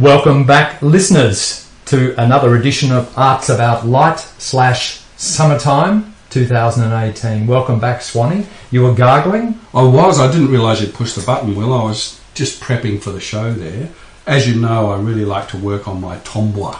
Welcome back, listeners, to another edition of Arts About Light slash Summertime 2018. Welcome back, Swanee. You were gargling? I was. I didn't realise you'd pushed the button, Will. I was just prepping for the show there. As you know, I really like to work on my tombour.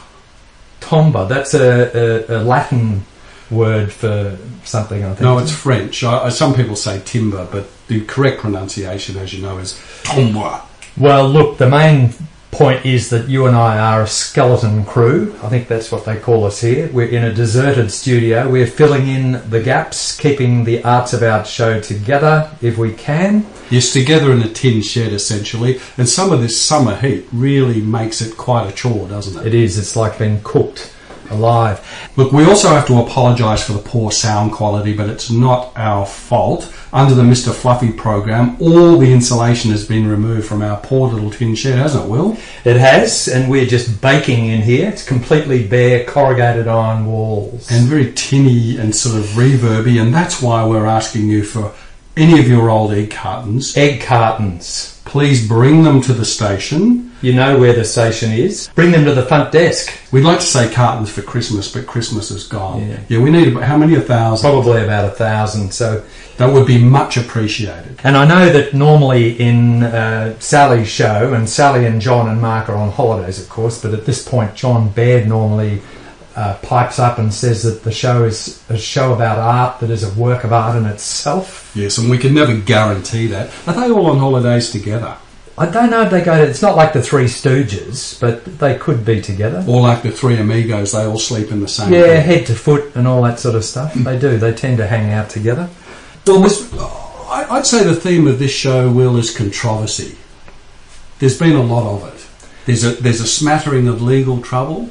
Tomba, that's a, a, a Latin word for something, I think. No, it's French. I, I- some people say timber, but the correct pronunciation, as you know, is tombour. Well, look, the main point is that you and I are a skeleton crew. I think that's what they call us here. We're in a deserted studio. We're filling in the gaps, keeping the Arts About show together if we can. Yes, together in a tin shed, essentially. And some of this summer heat really makes it quite a chore, doesn't it? It is, it's like being cooked alive. Look, we also have to apologise for the poor sound quality, but it's not our fault. Under the Mr. Fluffy program, all the insulation has been removed from our poor little tin shed, hasn't it, Will? It has, and we're just baking in here. It's completely bare, corrugated iron walls. And very tinny and sort of reverby, and that's why we're asking you for any of your old egg cartons. egg cartons. Please bring them to the station. You know where the station is. Bring them to the front desk. We'd like to say cartons for Christmas, but Christmas is gone. Yeah. we need about, how many? A thousand. Probably about a thousand. So, That would be much appreciated. and I know that normally in uh, Sally's show, and Sally and John and Mark are on holidays, of course. But at this point, John Baird normally uh, pipes up and says that the show is a show about art that is a work of art in itself. Yes, and we can never guarantee that. Are they all on holidays together? I don't know if they go to. It's not like the Three Stooges, but they could be together. Or like the three amigos, they all sleep in the same Yeah, bed? head to foot and all that sort of stuff. They do. They tend to hang out together. Well, this, I'd say the theme of this show, Will, is controversy. There's been a lot of it. There's a there's a smattering of legal trouble.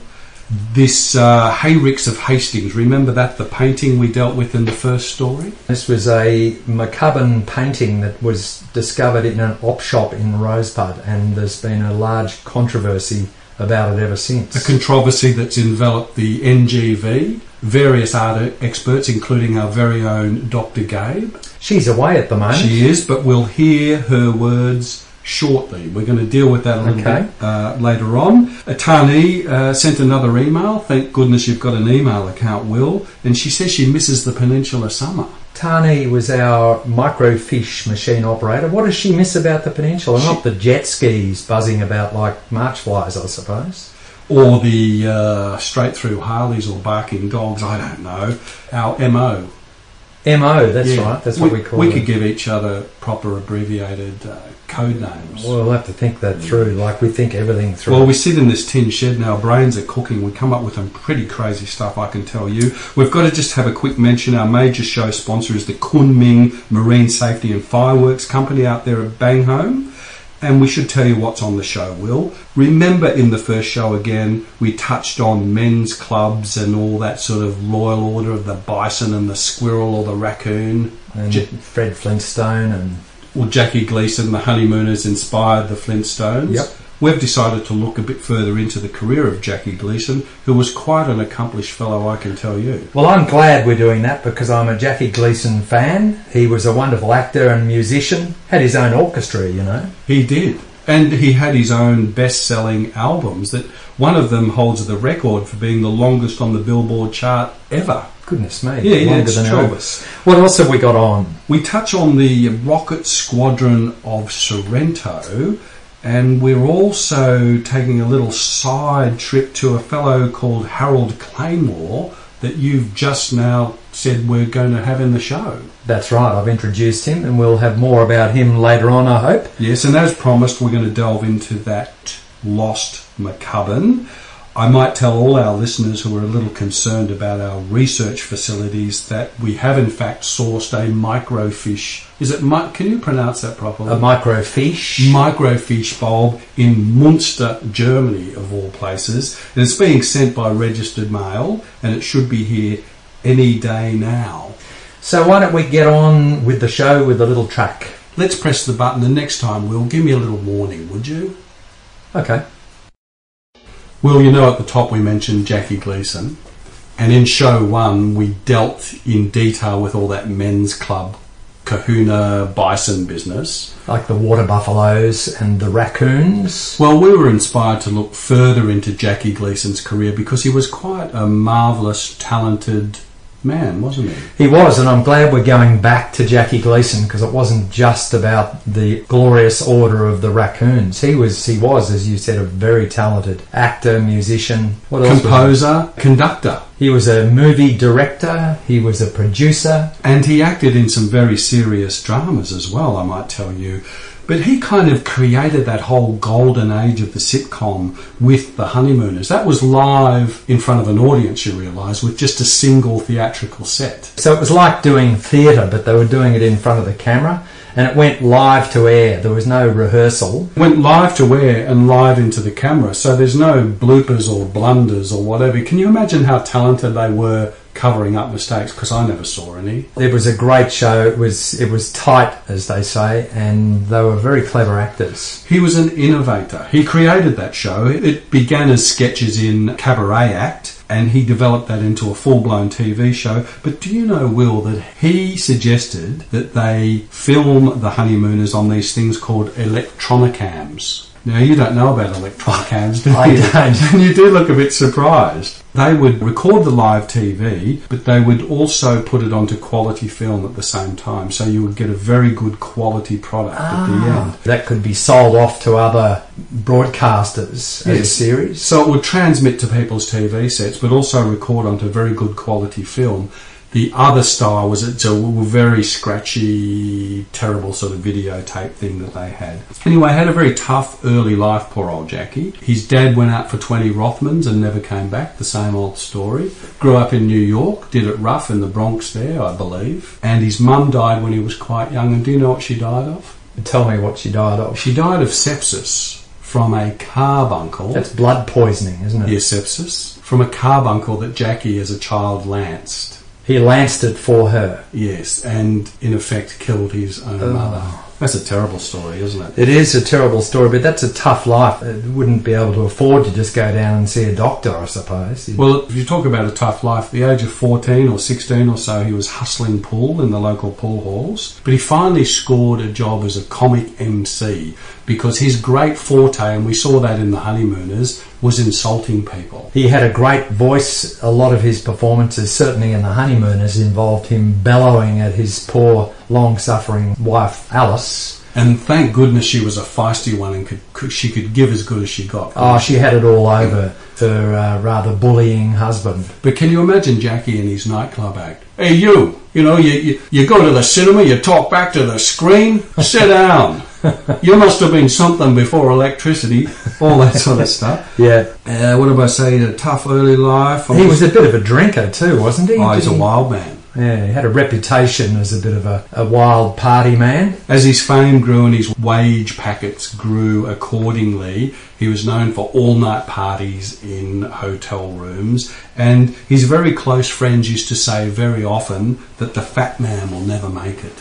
This uh, Hayricks of Hastings, remember that the painting we dealt with in the first story? This was a McCubbin painting that was discovered in an op shop in Rosebud, and there's been a large controversy about it ever since. A controversy that's enveloped the NGV, various art experts, including our very own Dr. Gabe. She's away at the moment. She is, but we'll hear her words shortly. We're going to deal with that a little Okay. bit uh, later on. Tani uh, sent another email. Thank goodness you've got an email account, Will. And she says she misses the Peninsula summer. Tani was our microfiche machine operator. What does she miss about the peninsula? Not the jet skis buzzing about like March flies, I suppose. Or the uh, straight through Harleys or barking dogs, I don't know. Our MO. MO, that's Yeah. right. That's what we call We it. could give each other proper abbreviated uh, code names. Well, we'll have to think that through, like we think everything through. Well, we sit in this tin shed and our brains are cooking. We come up with some pretty crazy stuff, I can tell you. We've got to just have a quick mention. Our major show sponsor is the Kunming Marine Safety and Fireworks Company out there at Bangholme. And we should tell you what's on the show, Will. Remember in the first show again, we touched on men's clubs and all that sort of royal order of the bison and the squirrel or the raccoon. and J- Fred Flintstone and well, Jackie Gleason, the honeymooners, inspired the Flintstones. Yep. We've decided to look a bit further into the career of Jackie Gleason, who was quite an accomplished fellow, I can tell you. Well, I'm glad we're doing that because I'm a Jackie Gleason fan. He was a wonderful actor and musician. Had his own orchestra, you know. He did. And he had his own best selling albums that one of them holds the record for being the longest on the Billboard chart ever. Goodness me, Yeah, yeah, longer it's than true. Elvis. What else have we got on? We touch on the rocket squadron of Sorrento, and we're also taking a little side trip to a fellow called Harold Claymore that you've just now said we're going to have in the show. That's right, I've introduced him, and we'll have more about him later on, I hope. Yes, and as promised, we're going to delve into that lost McCubbin. I might tell all our listeners who are a little concerned about our research facilities that we have in fact sourced a microfiche. Is it? Mi- can you pronounce that properly? A microfiche. microfiche bulb in Munster, Germany, of all places. And it's being sent by registered mail, and it should be here any day now. So why don't we get on with the show with a little track? Let's press the button, and next time, Will, give me a little warning, would you? Okay. Well, you know, at the top we mentioned Jackie Gleason, and in show one we dealt in detail with all that men's club kahuna bison business. Like the water buffaloes and the raccoons. Well, we were inspired to look further into Jackie Gleason's career because he was quite a marvellous, talented man, wasn't he? He was, and I'm glad we're going back to Jackie Gleason because it wasn't just about the glorious order of the raccoons. He was, he was, as you said, a very talented actor, musician, what else? was he? Composer, conductor. He was a movie director. He was a producer. And he acted in some very serious dramas as well, I might tell you. But he kind of created that whole golden age of the sitcom with The Honeymooners. That was live in front of an audience, you realise, with just a single theatrical set. So it was like doing theatre, but they were doing it in front of the camera, and it went live to air. There was no rehearsal. Went live to air and live into the camera, so there's no bloopers or blunders or whatever. Can you imagine how talented they were covering up mistakes? Because I never saw any. It was a great show. It was it was tight, as they say, and they were very clever actors. He was an innovator. He created that show. It began as sketches in Cabaret Act, and he developed that into a full blown TV show. But do you know, Will, that he suggested that they film the honeymooners on these things called electronicams? Now, you don't know about electronicams, do you? I don't. And you do look a bit surprised. They would record the live TV, but they would also put it onto quality film at the same time, so you would get a very good quality product at the ah. end. That could be sold off to other broadcasters as a series. So it would transmit to people's TV sets, but also record onto very good quality film. The other style was it's a very scratchy, terrible sort of videotape thing that they had. Anyway, had a very tough early life, poor old Jackie. His dad went out for 20 Rothmans and never came back, the same old story. Grew up in New York, did it rough in the Bronx there, I believe. And his mum died when he was quite young, and do you know what she died of? Tell me what she died of. She died of sepsis from a carbuncle. That's blood poisoning, isn't it? Yes, sepsis. From a carbuncle that Jackie as a child lanced. He lanced it for her. Yes, and in effect killed his own Oh. mother. That's a terrible story, isn't it? It is a terrible story, but that's a tough life. It wouldn't be able to afford to just go down and see a doctor, I suppose. Well, if you talk about a tough life, at the age of 14 or 16 or so, he was hustling pool in the local pool halls. But he finally scored a job as a comic MC because his great forte, and we saw that in The Honeymooners, was insulting people. He had a great voice. A lot of his performances, certainly in The Honeymooners, involved him bellowing at his poor, long suffering wife, Alice. And thank goodness she was a feisty one and could, could she could give as good as she got. Oh, she had it all over her uh, rather bullying husband. But can you imagine Jackie in his nightclub act? Hey, you! You know, you, you, you go to the cinema, you talk back to the screen, sit down. You must have been something before electricity, all that sort of stuff. Yeah. Uh, what did I say? A tough early life. He was a bit of a drinker too, wasn't he? Oh, he's Did a he- wild man. Yeah, he had a reputation as a bit of a, a wild party man. As his fame grew and his wage packets grew accordingly, he was known for all night parties in hotel rooms. And his very close friends used to say very often that the fat man will never make it.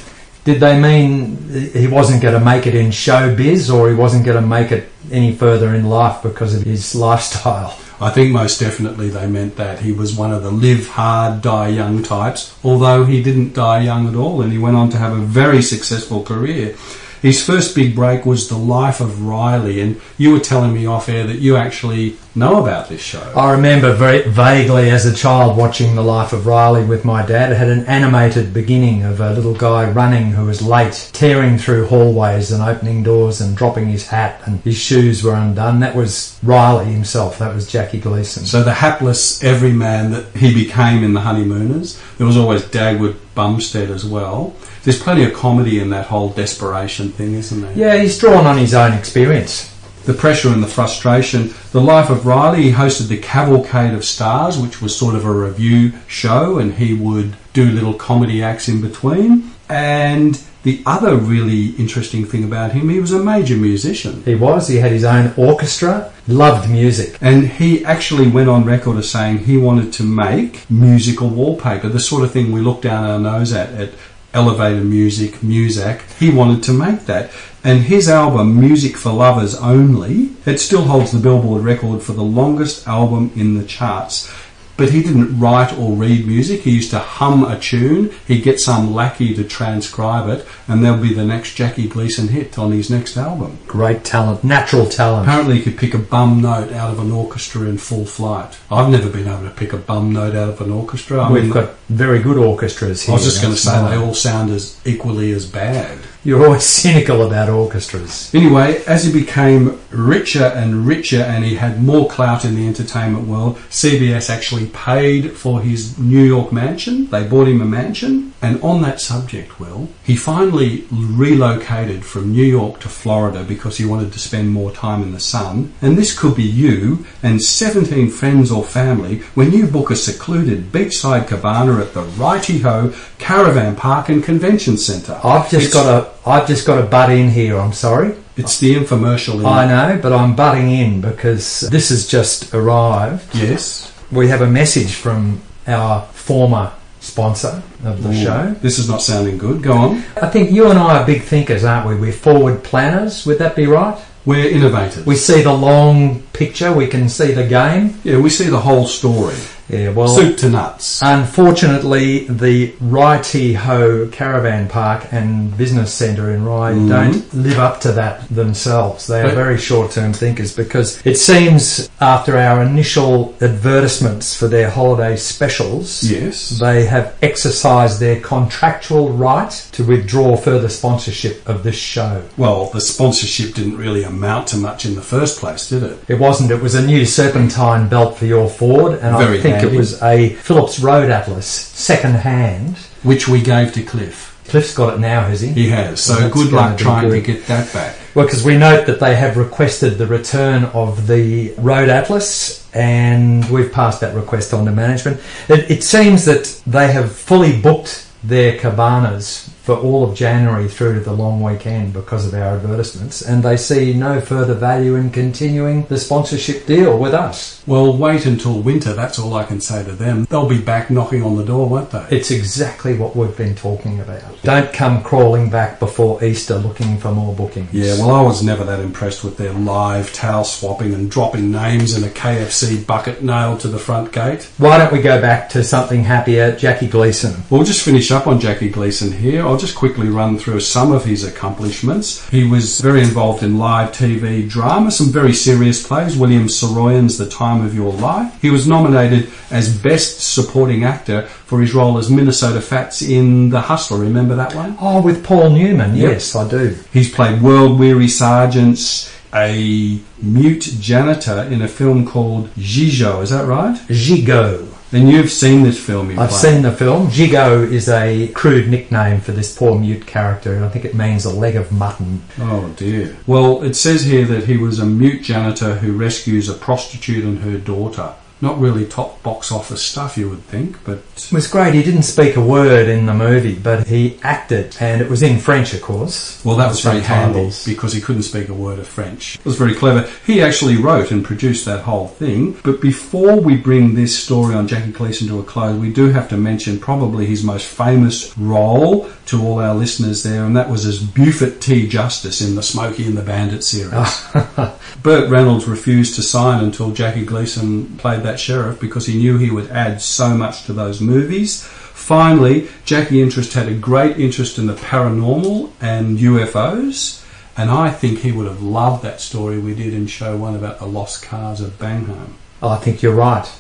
Did they mean he wasn't going to make it in showbiz or he wasn't going to make it any further in life because of his lifestyle? I think most definitely they meant that he was one of the live hard, die young types, although he didn't die young at all and he went on to have a very successful career. His first big break was The Life of Riley, and you were telling me off air that you actually know about this show. I remember very vaguely as a child watching The Life of Riley with my dad. It had an animated beginning of a little guy running who was late, tearing through hallways and opening doors and dropping his hat and his shoes were undone. That was Riley himself. That was Jackie Gleason. So the hapless everyman that he became in The Honeymooners. There was always Dagwood Bumstead as well. There's plenty of comedy in that whole desperation thing, isn't there? yeah, he's drawn on his own experience. the pressure and the frustration. The Life of Riley, he hosted the Cavalcade of Stars, which was sort of a revue show, and he would do little comedy acts in between. And the other really interesting thing about him, he was a major musician. He was. He had his own orchestra. Loved music. And he actually went on record as saying he wanted to make musical wallpaper, the sort of thing we look down our nose at at elevator music, Muzak. He wanted to make that. And his album, Music for Lovers Only, it still holds the Billboard record for the longest album in the charts. But he didn't write or read music. He used to hum a tune. He'd get some lackey to transcribe it, and there'll be the next Jackie Gleason hit on his next album. Great talent, natural talent. Apparently, he could pick a bum note out of an orchestra in full flight. I've never been able to pick a bum note out of an orchestra. I We've mean, got very good orchestras here. I was just going to say they all sound as equally as bad. You're always cynical about orchestras. Anyway, as he became richer and richer and he had more clout in the entertainment world, CBS actually paid for his New York mansion. They bought him a mansion. And on that subject, Will, he finally relocated from New York to Florida because he wanted to spend more time in the sun. And this could be you and 17 friends or family when you book a secluded beachside cabana at the Righty Ho Caravan Park and Convention Centre. I've just It's- got to. I've just got to butt in here. I'm sorry. It's the infomercial. In I know, but I'm butting in because this has just arrived. Yes. We have a message from our former sponsor of the Ooh, show. This is not sounding good. Go on. I think you and I are big thinkers, aren't we? We're forward planners. Would that be right? We're innovators. We see the long picture. We can see the game. yeah, we see the whole story. Yeah. Well, Soup to nuts. Unfortunately, the Righty Ho Caravan Park and Business Centre in Rye Mhm. don't live up to that themselves. They are very short term thinkers because it seems after our initial advertisements for their holiday specials, yes. they have exercised their contractual right to withdraw further sponsorship of this show. Well, the sponsorship didn't really amount to much in the first place, did it? It wasn't, it was a new serpentine belt for your Ford, and Very I think it was a Phillips Road Atlas second hand. Which we gave to Cliff. Cliff's got it now, has he? He has. So That's good luck trying to get that back. Well, because we note that they have requested the return of the Road Atlas, and we've passed that request on to management. It, it seems that they have fully booked their cabanas for all of January through to the long weekend because of our advertisements, and they see no further value in continuing the sponsorship deal with us. Well, wait until winter. That's all I can say to them. They'll be back knocking on the door, won't they? It's exactly what we've been talking about. Don't come crawling back before Easter looking for more bookings. Yeah, well, I was never that impressed with their live towel swapping and dropping names in a KFC bucket nailed to the front gate. Why don't we go back to something happier? Jackie Gleason. We'll just finish up on Jackie Gleason here. I'll just quickly run through some of his accomplishments. He was very involved in live TV drama, some very serious plays. William Saroyan's The Time of Your Life. He was nominated as Best Supporting Actor for his role as Minnesota Fats in The Hustler. Remember that one? Oh, with Paul Newman. Yep. Yes, I do. He's played world weary sergeants, a mute janitor in a film called Gijo. Is that right? Gigot. And you've seen this film. You I've played. seen the film. Gigot is a crude nickname for this poor mute character, and I think it means a leg of mutton. Oh dear. Well, it says here that he was a mute janitor who rescues a prostitute and her daughter. Not really top box office stuff, you would think, but It was great. He didn't speak a word in the movie, but he acted, and it was in French, of course. well, that was very handy because he couldn't speak a word of French. It was very clever. He actually wrote and produced that whole thing. But before we bring this story on Jackie Gleason to a close, we do have to mention probably his most famous role to all our listeners there, and that was as Buford T. Justice in the Smokey and the Bandit series. Burt Reynolds refused to sign until Jackie Gleason played that sheriff because he knew he would add so much to those movies. Finally, Jackie Interest had a great interest in the paranormal and UFOs, and I think he would have loved that story we did in show one about the lost cars of Bangham. Oh, I think you're right.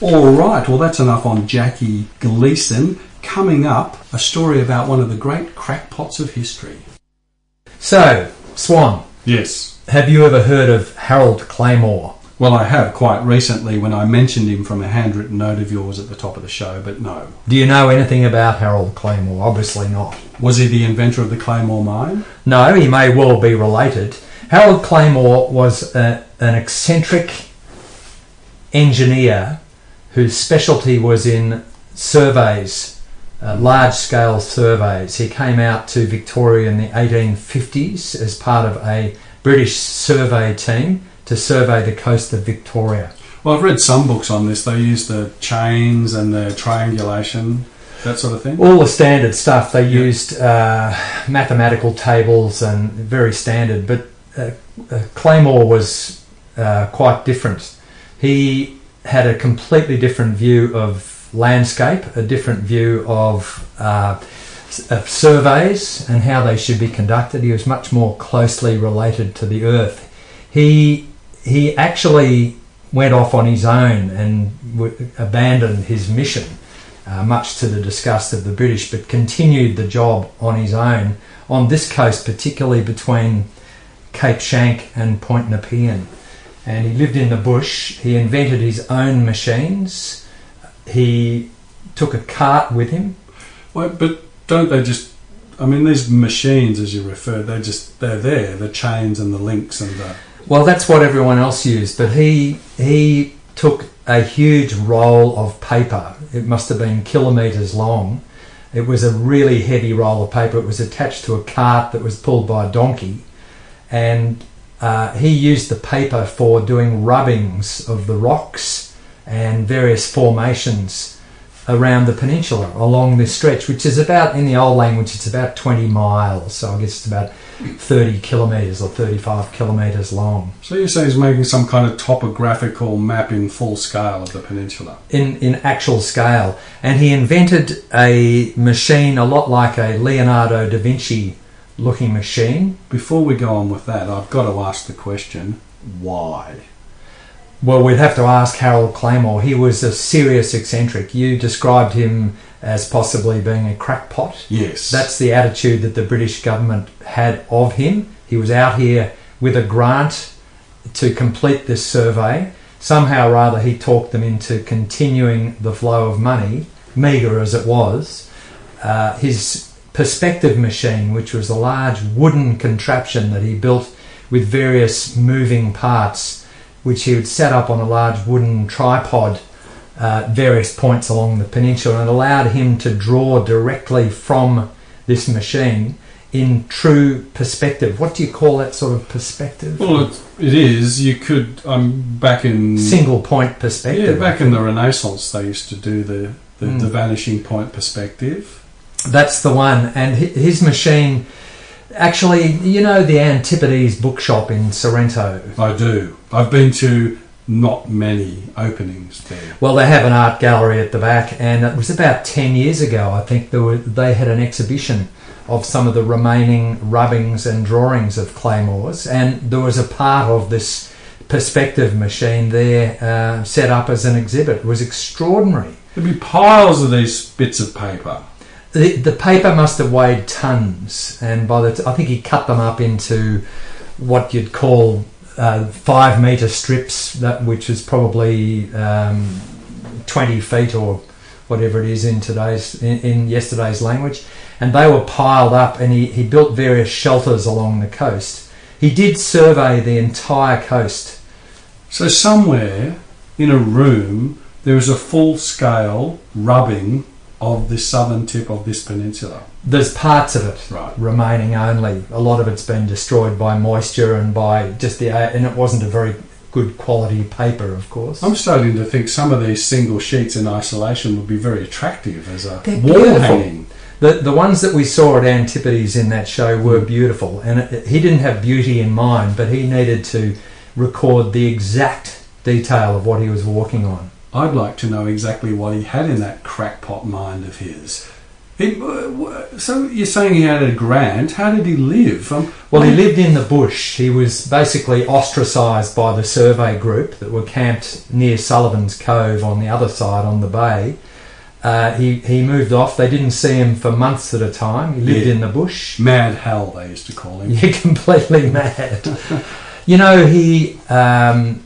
All right, well, that's enough on Jackie Gleason. Coming up, a story about one of the great crackpots of history. So, Swan, Yes. have you ever heard of Harold Claymore? Well, I have quite recently when I mentioned him from a handwritten note of yours at the top of the show, but no. Do you know anything about Harold Claymore? Obviously not. Was he the inventor of the Claymore mine? No, he may well be related. Harold Claymore was a, an eccentric engineer whose specialty was in surveys, uh, large scale surveys. He came out to Victoria in the 1850s as part of a British survey team to survey the coast of Victoria. Well, I've read some books on this. They use the chains and the triangulation, that sort of thing. all the standard stuff. They used uh, mathematical tables and very standard, but uh, uh, Claymore was uh, quite different. He had a completely different view of landscape, a different view of, uh, of surveys and how they should be conducted. He was much more closely related to the earth. He he actually went off on his own and w- abandoned his mission, uh, much to the disgust of the British, but continued the job on his own on this coast, particularly between Cape Schanck and Point Nepean. And he lived in the bush. He invented his own machines. He took a cart with him. But don't they just? I mean, these machines, as you referred, they just they're there. The chains and the links and the. Well, that's what everyone else used, but he he took a huge roll of paper. It must have been kilometres long. It was a really heavy roll of paper. It was attached to a cart that was pulled by a donkey, and uh, he used the paper for doing rubbings of the rocks and various formations around the peninsula along this stretch, which is about, in the old language, it's about 20 miles. So I guess it's about 30 kilometres or 35 kilometres long. So you say he's making some kind of topographical map in full scale of the peninsula. in, in actual scale. And he invented a machine a lot like a Leonardo da Vinci looking machine. Before we go on with that, I've got to ask the question: Why? Well, we'd have to ask Harold Claymore. He was a serious eccentric. You described him as possibly being a crackpot. Yes, That's the attitude that the British government had of him. He was out here with a grant to complete this survey. Somehow or other, he talked them into continuing the flow of money, meagre as it was. Uh, his perspective machine, which was a large wooden contraption that he built with various moving parts, which he would set up on a large wooden tripod uh, various points along the peninsula and allowed him to draw directly from this machine in true perspective. What do you call that sort of perspective? Well, it, it is. You could. I'm back in. Single point perspective. Yeah, back in the Renaissance, they used to do the the, Mm. the vanishing point perspective. That's the one. And his machine, actually, you know, the Antipodes bookshop in Sorrento. I do. I've been to not many openings there. Well, they have an art gallery at the back, and it was about 10 years ago, I think, there were, they had an exhibition of some of the remaining rubbings and drawings of Claymores, and there was a part of this perspective machine there uh, set up as an exhibit. It was extraordinary. There'd be piles of these bits of paper. The, the paper must have weighed tons, and by the t- I think he cut them up into what you'd call uh, five meter strips, that which is probably um, twenty feet or whatever it is in today's in, in yesterday's language, and they were piled up, and he, he built various shelters along the coast. He did survey the entire coast. So somewhere in a room there is a full scale rubbing of the southern tip of this peninsula. There's parts of it Right. remaining only. A lot of it's been destroyed by moisture and by just the and it wasn't a very good quality paper, of course. I'm starting to think some of these single sheets in isolation would be very attractive as a They're wall beautiful. hanging. The the ones that we saw at Antipodes in that show were hmm. beautiful, and it, he didn't have beauty in mind, but he needed to record the exact detail of what he was walking on. I'd like to know exactly what he had in that crackpot mind of his. He, uh, so you're saying he had a grant? How did he live? Um, Well, he lived in the bush. He was basically ostracised by the survey group that were camped near Sullivan's Cove on the other side on the bay. Uh, he, he moved off. They didn't see him for months at a time. He lived Yeah. in the bush. Mad Hell, they used to call him. You're completely mad. you know, he um,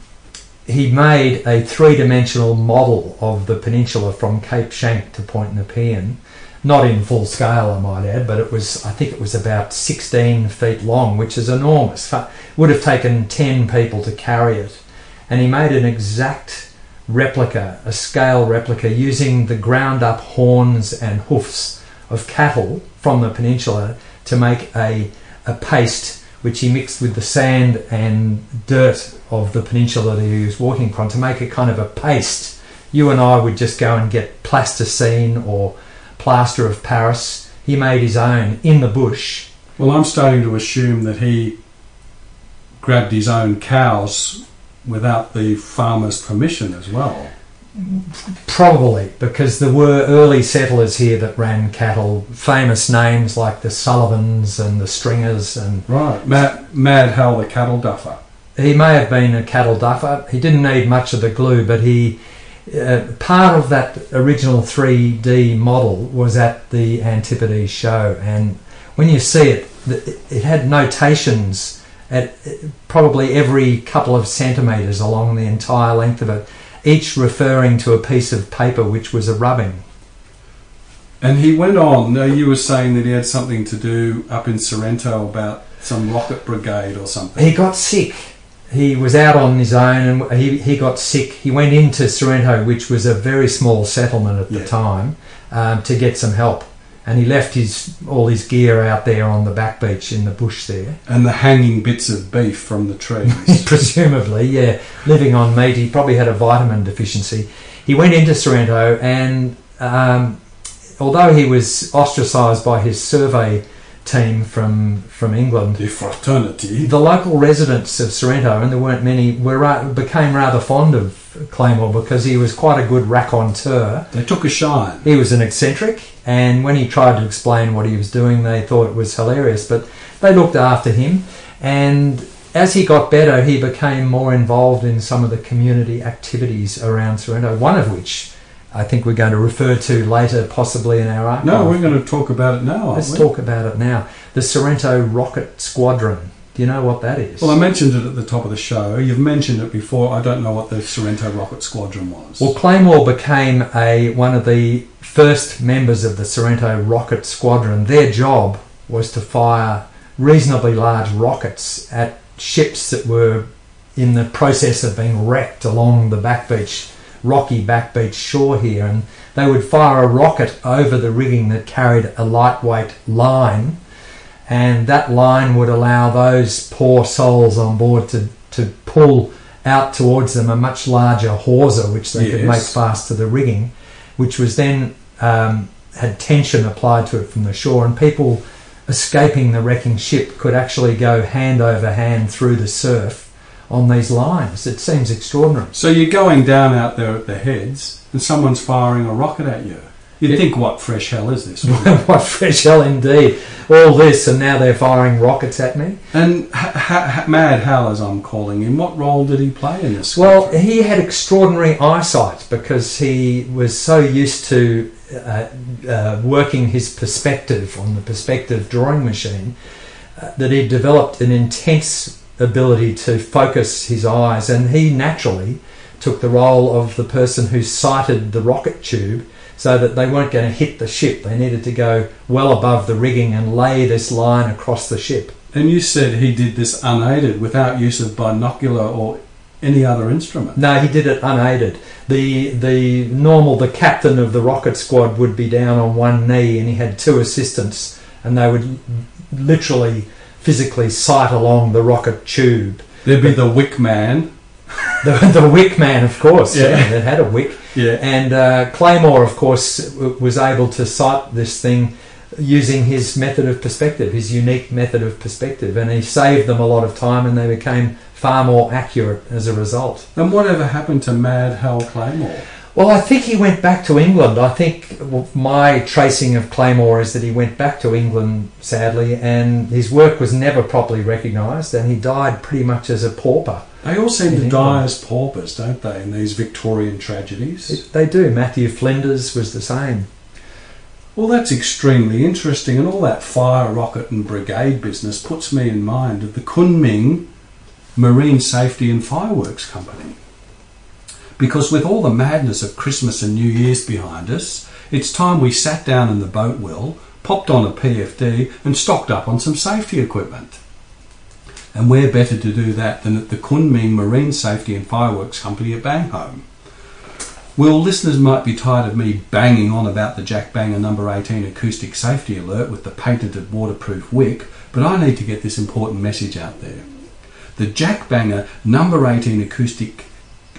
he made a three dimensional model of the peninsula from Cape Schanck to Point Nepean. Not in full scale, I might add, but it was, I think it was about 16 feet long, which is enormous. Would have taken 10 people to carry it. And he made an exact replica, a scale replica, using the ground up horns and hoofs of cattle from the peninsula to make a, a paste which he mixed with the sand and dirt of the peninsula that he was walking from to make a kind of a paste. You and I would just go and get plasticine or plaster of Paris. He made his own in the bush. Well, I'm starting to assume that he grabbed his own cows without the farmer's permission as well. Probably because there were early settlers here that ran cattle, famous names like the Sullivans and the Stringers, and Right. Mad, Mad Hal the cattle duffer. he may have been a cattle duffer. He didn't need much of the glue, but he uh, part of that original 3D model was at the Antipodes show, and when you see it, it had notations at uh, probably every couple of centimetres along the entire length of it, each referring to a piece of paper which was a rubbing. And he went on. Now you were saying that he had something to do up in Sorrento about some rocket brigade or something. He got sick. He was out on his own and he, he got sick. He went into Sorrento, which was a very small settlement at the Yeah. time, um, to get some help. And he left his all his gear out there on the back beach in the bush there. and the hanging bits of beef from the trees. Presumably, yeah, living on meat. He probably had a vitamin deficiency. He went into Sorrento, and um, although he was ostracised by his survey team from from England, the fraternity. the local residents of Sorrento, and there weren't many, were became rather fond of Claymore because he was quite a good raconteur. They took a shine. He was an eccentric, and when he tried to explain what he was doing, they thought it was hilarious. But they looked after him, and as he got better, he became more involved in some of the community activities around Sorrento. One of which I think we're going to refer to later, possibly in our archive. No, we're going to talk about it now. Aren't Let's we? talk about it now. The Sorrento Rocket Squadron. Do you know what that is? Well, I mentioned it at the top of the show. You've mentioned it before. I don't know what the Sorrento Rocket Squadron was. Well, Claymore became a one of the first members of the Sorrento Rocket Squadron. Their job was to fire reasonably large rockets at ships that were in the process of being wrecked along the back beach, rocky back beach shore here, and they would fire a rocket over the rigging that carried a lightweight line, and that line would allow those poor souls on board to, to pull out towards them a much larger hawser which they could make fast to the rigging, which was then um, had tension applied to it from the shore, and people escaping the wrecking ship could actually go hand over hand through the surf on these lines. It seems extraordinary. so you're going down out there at the heads, and someone's firing a rocket at you. You'd It- think, what fresh hell is this? what fresh hell indeed! All this, and now they're firing rockets at me. and ha- ha- Mad Hal, as I'm calling him, what role did he play in this? Well, squadron? he had extraordinary eyesight because he was so used to uh, uh, working his perspective on the perspective drawing machine uh, that he developed an intense ability to focus his eyes, and he naturally took the role of the person who sighted the rocket tube so that they weren't going to hit the ship. They needed to go well above the rigging and lay this line across the ship. and you said he did this unaided, without use of binocular or any other instrument. No, he did it unaided. The the normal the captain of the rocket squad would be down on one knee, and he had two assistants, and they would literally physically sight along the rocket tube. There'd be the Wick Man. The, the wick man, of course, Yeah. yeah, it had a wick, Yeah. and uh, Claymore, of course, w- was able to sight this thing using his method of perspective, his unique method of perspective, and he saved them a lot of time, and they became far more accurate as a result. And whatever happened to Mad Hal Claymore? Well, I think he went back to England. I think my tracing of Claymore is that he went back to England, sadly, and his work was never properly recognised, and he died pretty much as a pauper. They all seem to die as paupers, don't they, in these Victorian tragedies? It- they do. Matthew Flinders was the same. Well, that's extremely interesting, and all that fire, rocket, and brigade business puts me in mind of the Kunming Marine Safety and Fireworks Company. Because with all the madness of Christmas and New Year's behind us, it's time we sat down in the boat well, popped on a PFD, and stocked up on some safety equipment. And where better to do that than at the Kunming Marine Safety and Fireworks Company at Bangholme? Well, listeners might be tired of me banging on about the Jack Banger number 18 acoustic safety alert with the patented waterproof wick, but I need to get this important message out there. The Jack Banger number 18 acoustic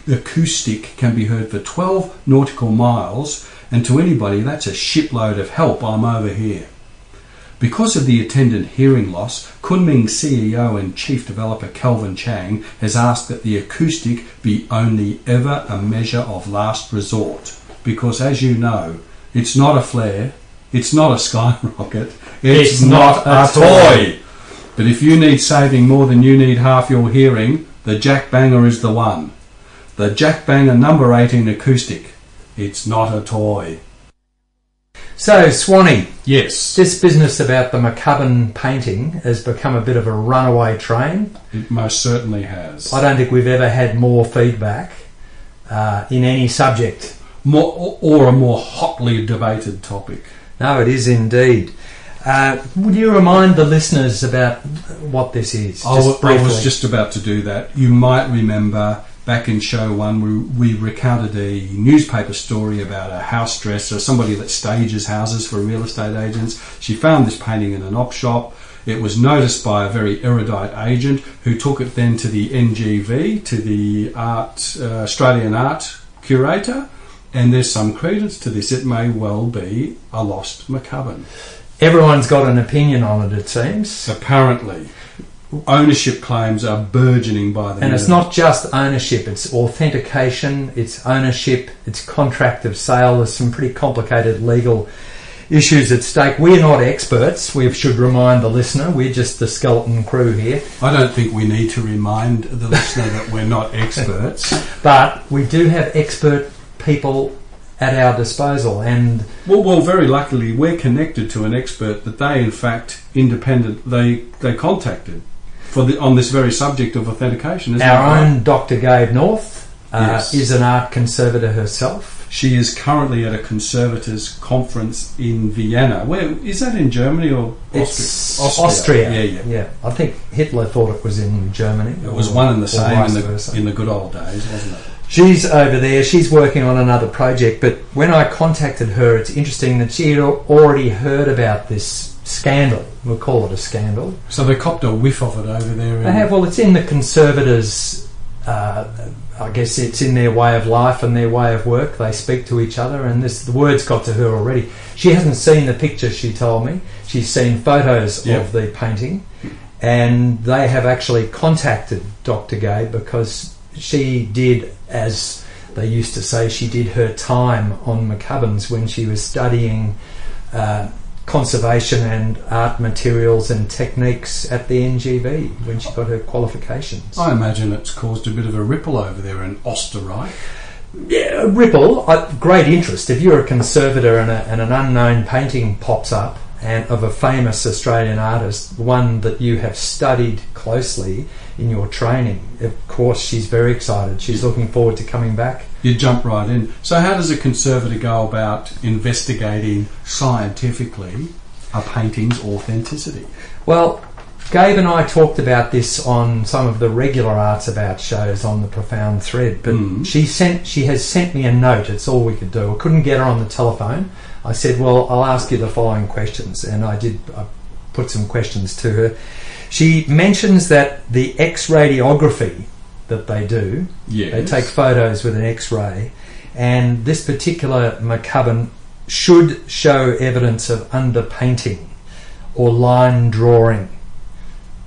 acoustic can be heard for 12 nautical miles, and to anybody that's a shipload of help I'm over here. Because of the attendant hearing loss, Kunming CEO and chief developer Kelvin Chang has asked that the acoustic be only ever a measure of last resort. Because as you know, it's not a flare, it's not a skyrocket, it's, It's not, not a a toy. But if you need saving more than you need half your hearing, the Jack Banger is the one. The Jack Banger number 18 acoustic. It's not a toy. So, Swanee, Yes, this business about the McCubbin painting has become a bit of a runaway train. it most certainly has. I don't think we've ever had more feedback uh, in any subject. More, or a more hotly debated topic. No, it is indeed. Uh, would you remind the listeners about what this is? I wa- was just about to do that. You might remember back in show one, we, we recounted a newspaper story about a house dresser, somebody that stages houses for real estate agents. She found this painting in an op shop. It was noticed by a very erudite agent who took it then to the NGV, to the art uh, Australian art curator. And there's some credence to this. It may well be a lost McCubbin. Everyone's got an opinion on it, it seems. Apparently, ownership claims are burgeoning by the And it's not just ownership, it's authentication, it's ownership, it's contract of sale. There's some pretty complicated legal issues at stake. We're not experts, we should remind the listener. We're just the skeleton crew here. I don't think we need to remind the listener that we're not experts. But we do have expert people at our disposal. And Well, well, very luckily, we're connected to an expert that they, in fact, independent they they contacted for the on this very subject of authentication. Isn't our right? own Dr. Gabe North uh, Yes. is an art conservator herself. She is currently at a conservators conference in Vienna. Where is that in Germany or It's Austria? Austria. Yeah, yeah. yeah. I think Hitler thought it was in Germany. It was or- one and the same in versa. the, in the good old days, wasn't it? She's over there. She's working on another project. But when I contacted her, it's interesting that she had already heard about this scandal. We'll call it a scandal. So they copped a whiff of it over there. They have. Well, it's in the Conservatives' Uh, I guess it's in their way of life and their way of work. They speak to each other, and this the words got to her already. She hasn't seen the picture. She told me she's seen photos Yep. of the painting, and they have actually contacted Dr. Gay because she did, as they used to say, she did her time on McCubbins when she was studying. Uh, conservation and art materials and techniques at the NGV when she got her qualifications. I imagine it's caused a bit of a ripple over there in Osterreich. Yeah, a Ripple, uh, great interest. If you're a conservator and, a, and an unknown painting pops up and of a famous Australian artist, one that you have studied closely in your training, of course she's very excited. She's looking forward to coming back. You jump right in. So, how does a conservator go about investigating scientifically a painting's authenticity? Well, Gabe and I talked about this on some of the regular Arts About shows on the Profound Thread, but Mm. she sent she has sent me a note. It's all we could do. I couldn't get her on the telephone. I said, "Well, I'll ask you the following questions," and I did. I put some questions to her. She mentions that the X radiography that they do, Yes. they take photos with an X-ray, and this particular McCubbin should show evidence of underpainting or line drawing,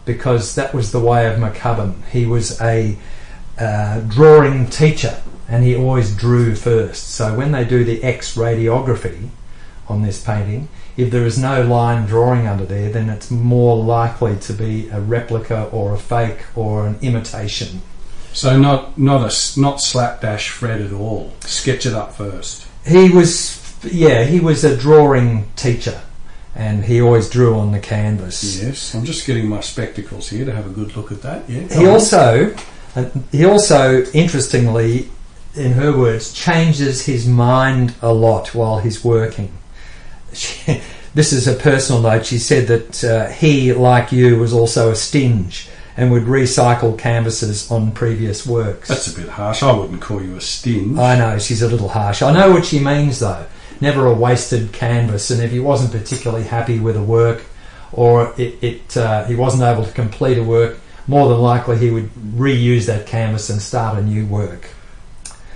because that was the way of McCubbin. He was a uh, drawing teacher, and he always drew first. So when they do the X radiography on this painting, if there is no line drawing under there, then it's more likely to be a replica or a fake or an imitation. So, not not a not slapdash Fred at all. Sketch it up first. He was, yeah, he was a drawing teacher, and he always drew on the canvas. Yes. I'm just getting my spectacles here to have a good look at that. Yeah. He also, uh, he also, interestingly, in her words, changes his mind a lot while he's working. She, this is a personal note. She said that uh, he, like you, was also a stinge and would recycle canvases on previous works. That's a bit harsh. I wouldn't call you a stinge. I know she's a little harsh. I know what she means though. Never a wasted canvas, and if he wasn't particularly happy with a work, or it, it uh, he wasn't able to complete a work, more than likely he would reuse that canvas and start a new work.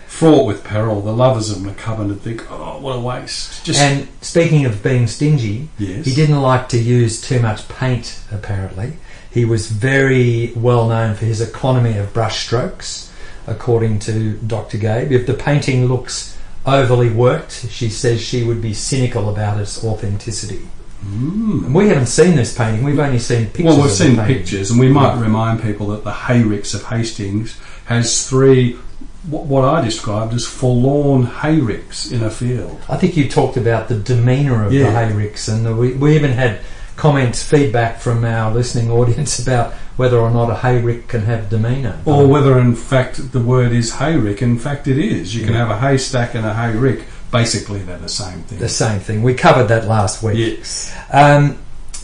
Fraught with peril. The lovers of McCubbin would think, oh, what a waste. Just And speaking of being stingy, yes. he didn't like to use too much paint, apparently. He was very well known for his economy of brush strokes, according to Dr. Gabe. If the painting looks overly worked, she says she would be cynical about its authenticity. Mm. And we haven't seen this painting, we've only seen pictures. Well, we've seen pictures, and we might remind people that the Hayricks of Hastings has three, what, what I described as forlorn hayricks in a field. I think you talked about the demeanour of Yeah. the Hayricks, and we, we even had comments, feedback from our listening audience about whether or not a Hayrick can have demeanour. Or whether, in fact, the word is hayrick. In fact, it is. You can have a haystack and a hayrick. Basically, they're the same thing. the same thing. We covered that last week. Yes. Um,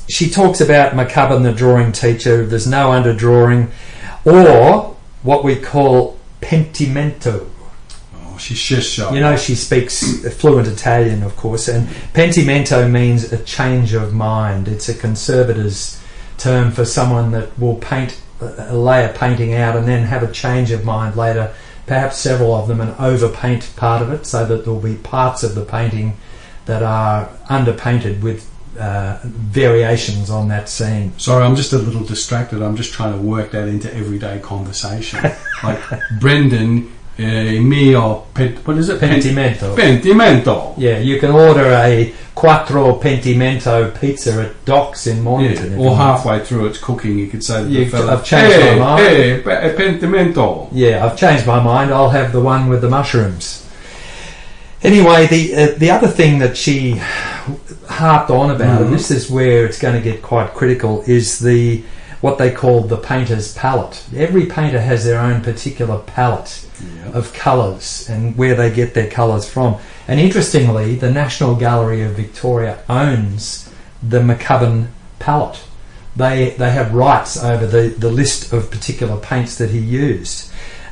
she talks about McCubbin, the drawing teacher. There's no underdrawing, or what we call pentimento. Oh, she's just. You know, she speaks fluent Italian, of course, and pentimento means a change of mind. It's a conservator's term for someone that will paint, lay a painting out, and then have a change of mind later. Perhaps several of them, and overpaint part of it, so that there'll be parts of the painting that are underpainted with uh, variations on that scene. Sorry, I'm just a little distracted. I'm just trying to work that into everyday conversation. like Brendan, uh, mio, what is it? Pentimento. pentimento. Yeah, you can order a quattro pentimento pizza at Doc's in Mornington. if Yeah, you or want. halfway through its cooking, you could say to You- the fella, I've changed hey, my mind." Hey, pe- eh, pentimento. Yeah, I've changed my mind. I'll have the one with the mushrooms. Anyway, the uh, the other thing that she harped on about, Mhm. and this is where it's going to get quite critical, is the what they call the painter's palette. Every painter has their own particular palette of colours and where they get their colours from. And interestingly, the National Gallery of Victoria owns the McCubbin palette. They they have rights over the, the list of particular paints that he used.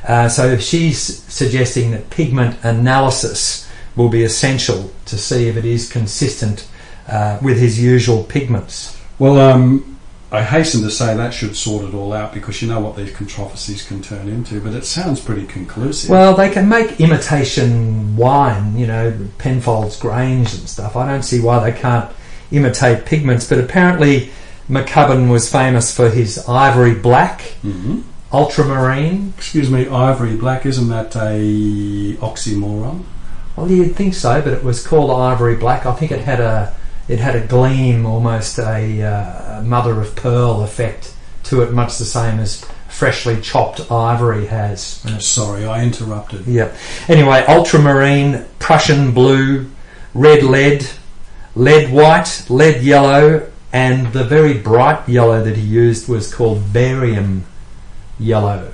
Uh, so she's suggesting that pigment analysis will be essential to see if it is consistent uh, with his usual pigments. Well, um, I hasten to say that should sort it all out because you know what these controversies can turn into, but it sounds pretty conclusive. Well, they can make imitation wine, you know, Penfolds Grange and stuff. I don't see why they can't imitate pigments, but apparently McCubbin was famous for his ivory black, Mhm. ultramarine. Excuse me, ivory black, isn't that a oxymoron? Well, you'd think so, but it was called ivory black. I think it had a it had a gleam, almost a uh, mother of pearl effect to it, much the same as freshly chopped ivory has. Sorry, I interrupted. Yeah. Anyway, ultramarine, Prussian blue, red lead, lead white, lead yellow, and the very bright yellow that he used was called barium yellow.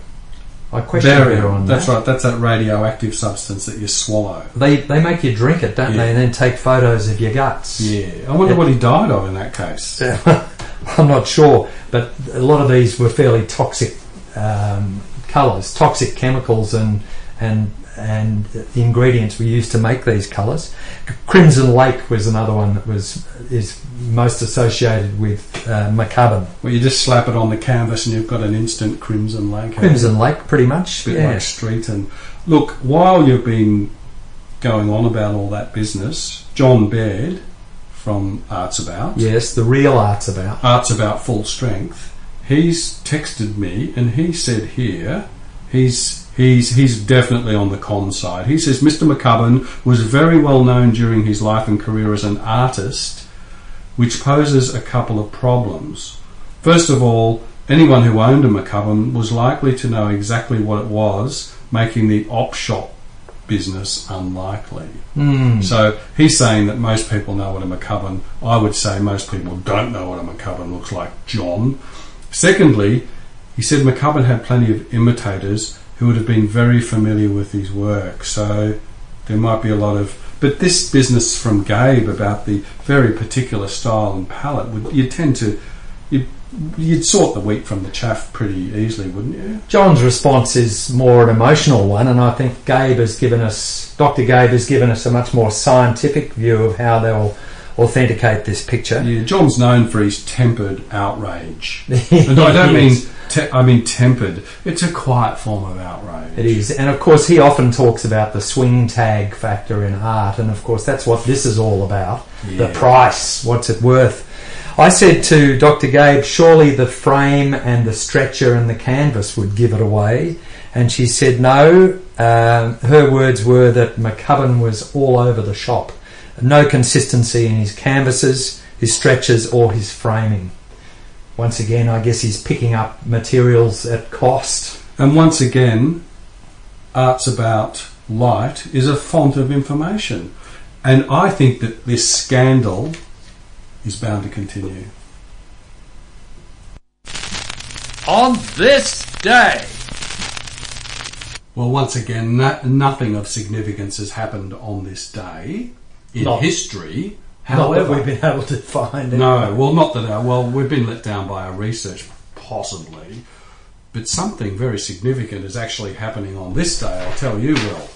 I question Barium, on that's right, that's that radioactive substance that you swallow. They they make you drink it, don't Yeah. they, and then take photos of your guts. Yeah, I wonder Yeah. what he died of in that case. I'm not sure, but a lot of these were fairly toxic um, colours, toxic chemicals, and and and the ingredients we used to make these colours. Crimson Lake was another one that was is most associated with uh, McCubbin. Well, you just slap it on the canvas and you've got an instant crimson lake. Crimson Lake, pretty much. bit yeah. like street. And look, while you've been going on about all that business, John Baird from Arts About, Yes, the real art's about. Arts About Full Strength, he's texted me and he said here he's he's he's definitely on the con side. He says Mr. McCubbin was very well known during his life and career as an artist, which poses a couple of problems. First of all, anyone who owned a McCubbin was likely to know exactly what it was, making the op shop business unlikely. Hmm. So he's saying that most people know what a McCubbin. I would say most people don't know what a McCubbin looks like, John. Secondly, he said McCubbin had plenty of imitators who would have been very familiar with his work. So there might be a lot of. But this business from Gabe about the very particular style and palette, would you tend to. You'd, you'd sort the wheat from the chaff pretty easily, wouldn't you? John's response is more an emotional one, and I think Gabe has given us, Dr. Gabe has given us a much more scientific view of how they'll authenticate this picture. Yeah, John's known for his tempered outrage. And I don't mean Te- I mean, tempered. It's a quiet form of outrage. It is, and of course, he often talks about the swing tag factor in art, and of course, that's what this is all about the price, what's it worth. I said to Dr. Gabe, surely the frame and the stretcher and the canvas would give it away, and she said no. Um, her words were that McCubbin was all over the shop, no consistency in his canvases, his stretchers, or his framing. Once again, I guess he's picking up materials at cost. And once again, art's about light is a font of information. And I think that this scandal is bound to continue. On this day, Well, once again, no- nothing of significance has happened on this day in Not- history. However, we've been able to find. no, well, not that our, well, we've been let down by our research, possibly, but something very significant is actually happening on this day. I'll tell you, Will.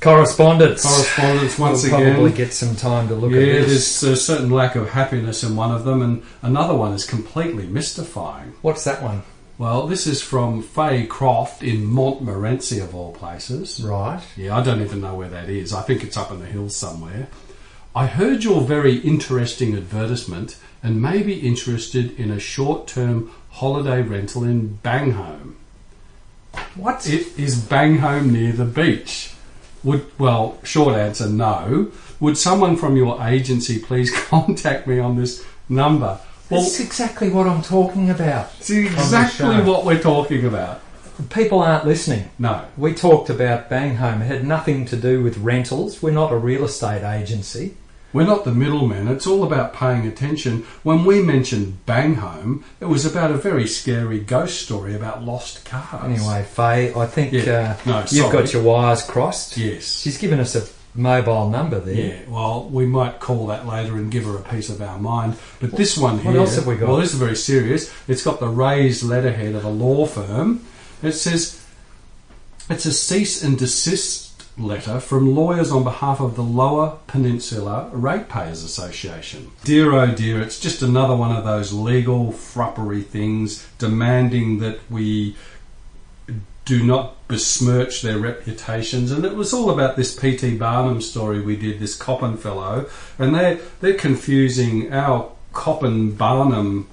Correspondence. Correspondence once we'll again. probably get some time to look yeah, at this. there's a certain lack of happiness in one of them, and another one is completely mystifying. What's that one? Well, this is from Faye Croft in Montmorency, of all places. Right. Yeah, I don't even know where that is. I think it's up in the hills somewhere. I heard your very interesting advertisement and may be interested in a short term holiday rental in Bangholme. What? It is Bangholme near the beach. Would well, short answer no. Would someone from your agency please contact me on this number? Well, That's exactly what I'm talking about. it's exactly show. what we're talking about. People aren't listening. No. We talked about Bangholme. It had nothing to do with rentals. We're not a real estate agency. We're not the middlemen. It's all about paying attention. When we mentioned Bangholme, it was about a very scary ghost story about lost cars. Anyway, Faye, I think Yeah. uh, No, you've sorry. got your wires crossed. Yes. She's given us a mobile number there. Yeah, well, we might call that later and give her a piece of our mind. But this one here, What else have we got? well, this is very serious. It's got the raised letterhead of a law firm. It says it's a cease and desist letter from lawyers on behalf of the Lower Peninsula Ratepayers Association. Dear oh dear, it's just another one of those legal fruppery things demanding that we do not besmirch their reputations. And it was all about this P.T. Barnum story we did, this Coppin fellow, and they they're confusing our Coppin Barnum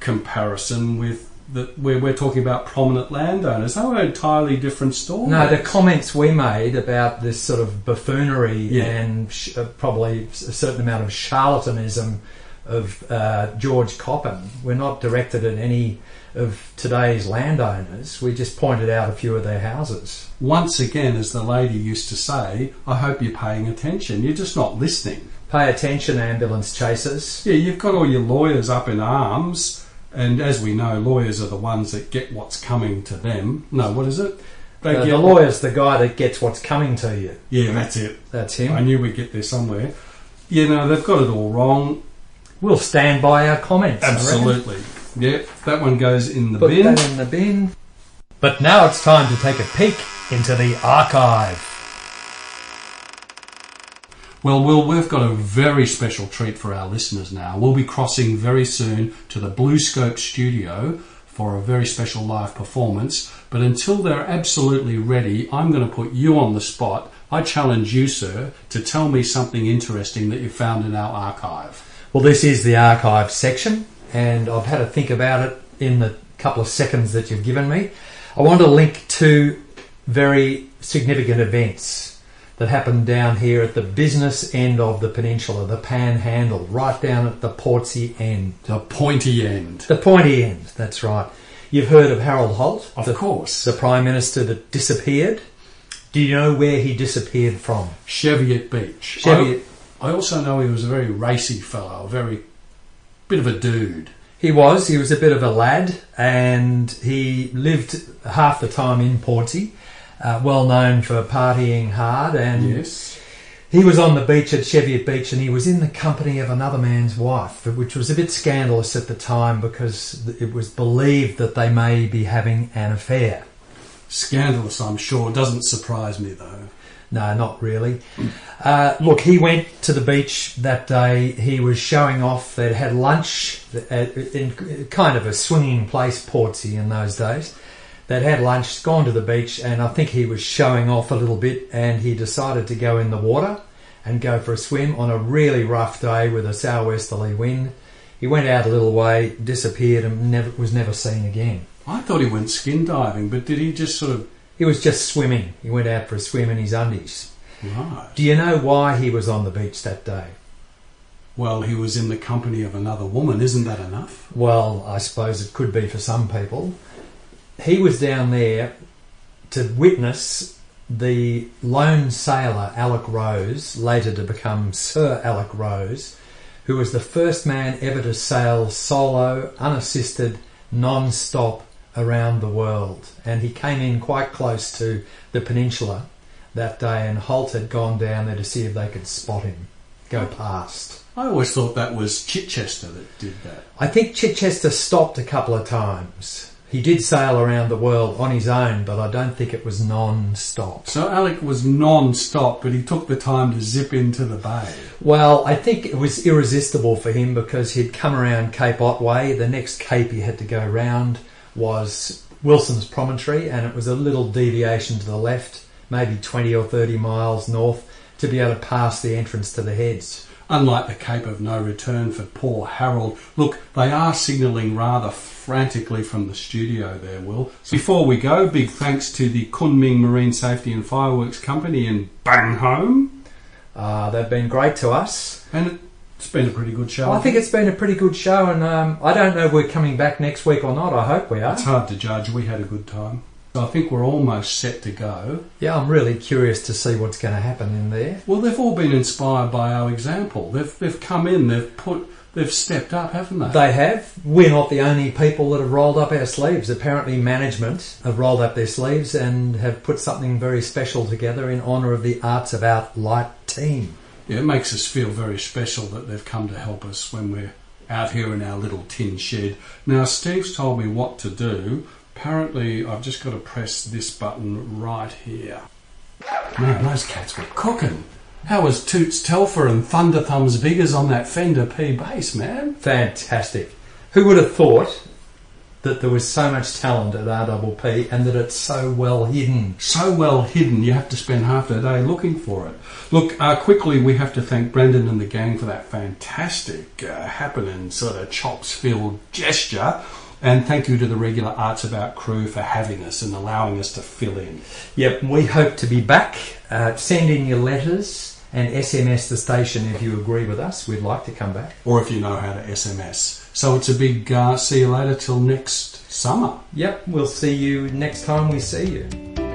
comparison with where we're talking about prominent landowners. They were an entirely different story. No, the comments we made about this sort of buffoonery Yeah. and sh- uh, probably a certain amount of charlatanism of uh, George Coppin were not directed at any of today's landowners. We just pointed out a few of their houses. Once again, as the lady used to say, I hope you're paying attention. You're just not listening. Pay attention, ambulance chasers. Yeah, you've got all your lawyers up in arms, and as we know, lawyers are the ones that get what's coming to them. No, what is it? They Uh, get the lawyer's the guy that gets what's coming to you. Yeah, that's it. That's him. I him. knew we'd get there somewhere. You know, they've got it all wrong. We'll stand by our comments. I reckon. Absolutely. Yeah, that one goes in the Put bin. that in the bin. But now it's time to take a peek into the archive. Well, Will, we've got a very special treat for our listeners now. We'll be crossing very soon to the Blue Scope studio for a very special live performance. But until they're absolutely ready, I'm going to put you on the spot. I challenge you, sir, to tell me something interesting that you found in our archive. Well, this is the archive section, and I've had to think about it in the couple of seconds that you've given me. I want to link two very significant events that happened down here at the business end of the peninsula, the panhandle, right down at the Portsea end. The pointy end. The pointy end, that's right. You've heard of Harold Holt, Of the, course. the Prime Minister that disappeared. Do you know where he disappeared from? Cheviot Beach. Cheviot. I, I also know he was a very racy fellow, a very bit of a dude. He was. He was a bit of a lad, and he lived half the time in Portsea. Uh, well known for partying hard, and Yes. he was on the beach at Cheviot Beach, and he was in the company of another man's wife, which was a bit scandalous at the time because it was believed that they may be having an affair. Scandalous, I'm sure. Doesn't surprise me though. No, not really. Uh, look, he went to the beach that day. He was showing off. They'd had lunch at, in kind of a swinging place, Portsea, in those days. They'd had lunch, gone to the beach, and I think he was showing off a little bit. And he decided to go in the water and go for a swim on a really rough day with a southwesterly wind. He went out a little way, disappeared, and never was never seen again. I thought he went skin diving, but did he just sort of He was just swimming. He went out for a swim in his undies. right? Do you know why he was on the beach that day? Well, he was in the company of another woman. Isn't that enough? Well, I suppose it could be for some people. He was down there to witness the lone sailor Alec Rose, later to become Sir Alec Rose, who was the first man ever to sail solo, unassisted, non stop around the world. And he came in quite close to the peninsula that day, and Holt had gone down there to see if they could spot him go past. I always thought that was Chichester that did that. I think Chichester stopped a couple of times. He did sail around the world on his own, but I don't think it was non-stop. So Alec was non-stop, but he took the time to zip into the bay. Well, I think it was irresistible for him because he'd come around Cape Otway. The next cape he had to go round was Wilson's Promontory, and it was a little deviation to the left, maybe 20 or 30 miles north, to be able to pass the entrance to the heads. Unlike the Cape of No Return for poor Harold. Look, they are signalling rather frantically from the studio there, Will. So Before we go, big thanks to the Kunming Marine Safety and Fireworks Company in Bangholme. Uh, they've been great to us. And it's been a pretty good show. I think it's been a pretty good show, and um, I don't know if we're coming back next week or not. I hope we are. It's hard to judge. We had a good time. So I think we're almost set to go. Yeah, I'm really curious to see what's going to happen in there. Well, they've all been inspired by our example. They've, they've come in, they've put, they've stepped up, haven't they? They have. We're not the only people that have rolled up our sleeves. Apparently, management have rolled up their sleeves and have put something very special together in honour of the Arts About Lite team. Yeah, it makes us feel very special that they've come to help us when we're out here in our little tin shed. Now, Steve's told me what to do. Apparently, I've just got to press this button right here. Man, those cats were cooking. How was Toots Telfer and Thunder Thumbs Biggers on that Fender P bass, man? Fantastic. Who would have thought that there was so much talent at RPP and that it's so well hidden? so well hidden you have to spend half the day looking for it. Look, uh, quickly we have to thank Brendan and the gang for that fantastic uh, happening sort of chops filled gesture. And thank you to the regular Arts About crew for having us and allowing us to fill in. Yep, we hope to be back. Uh, send in your letters and SMS the station if you agree with us. We'd like to come back. Or if you know how to SMS. So it's a big uh, see you later till next summer. Yep, we'll see you next time we see you.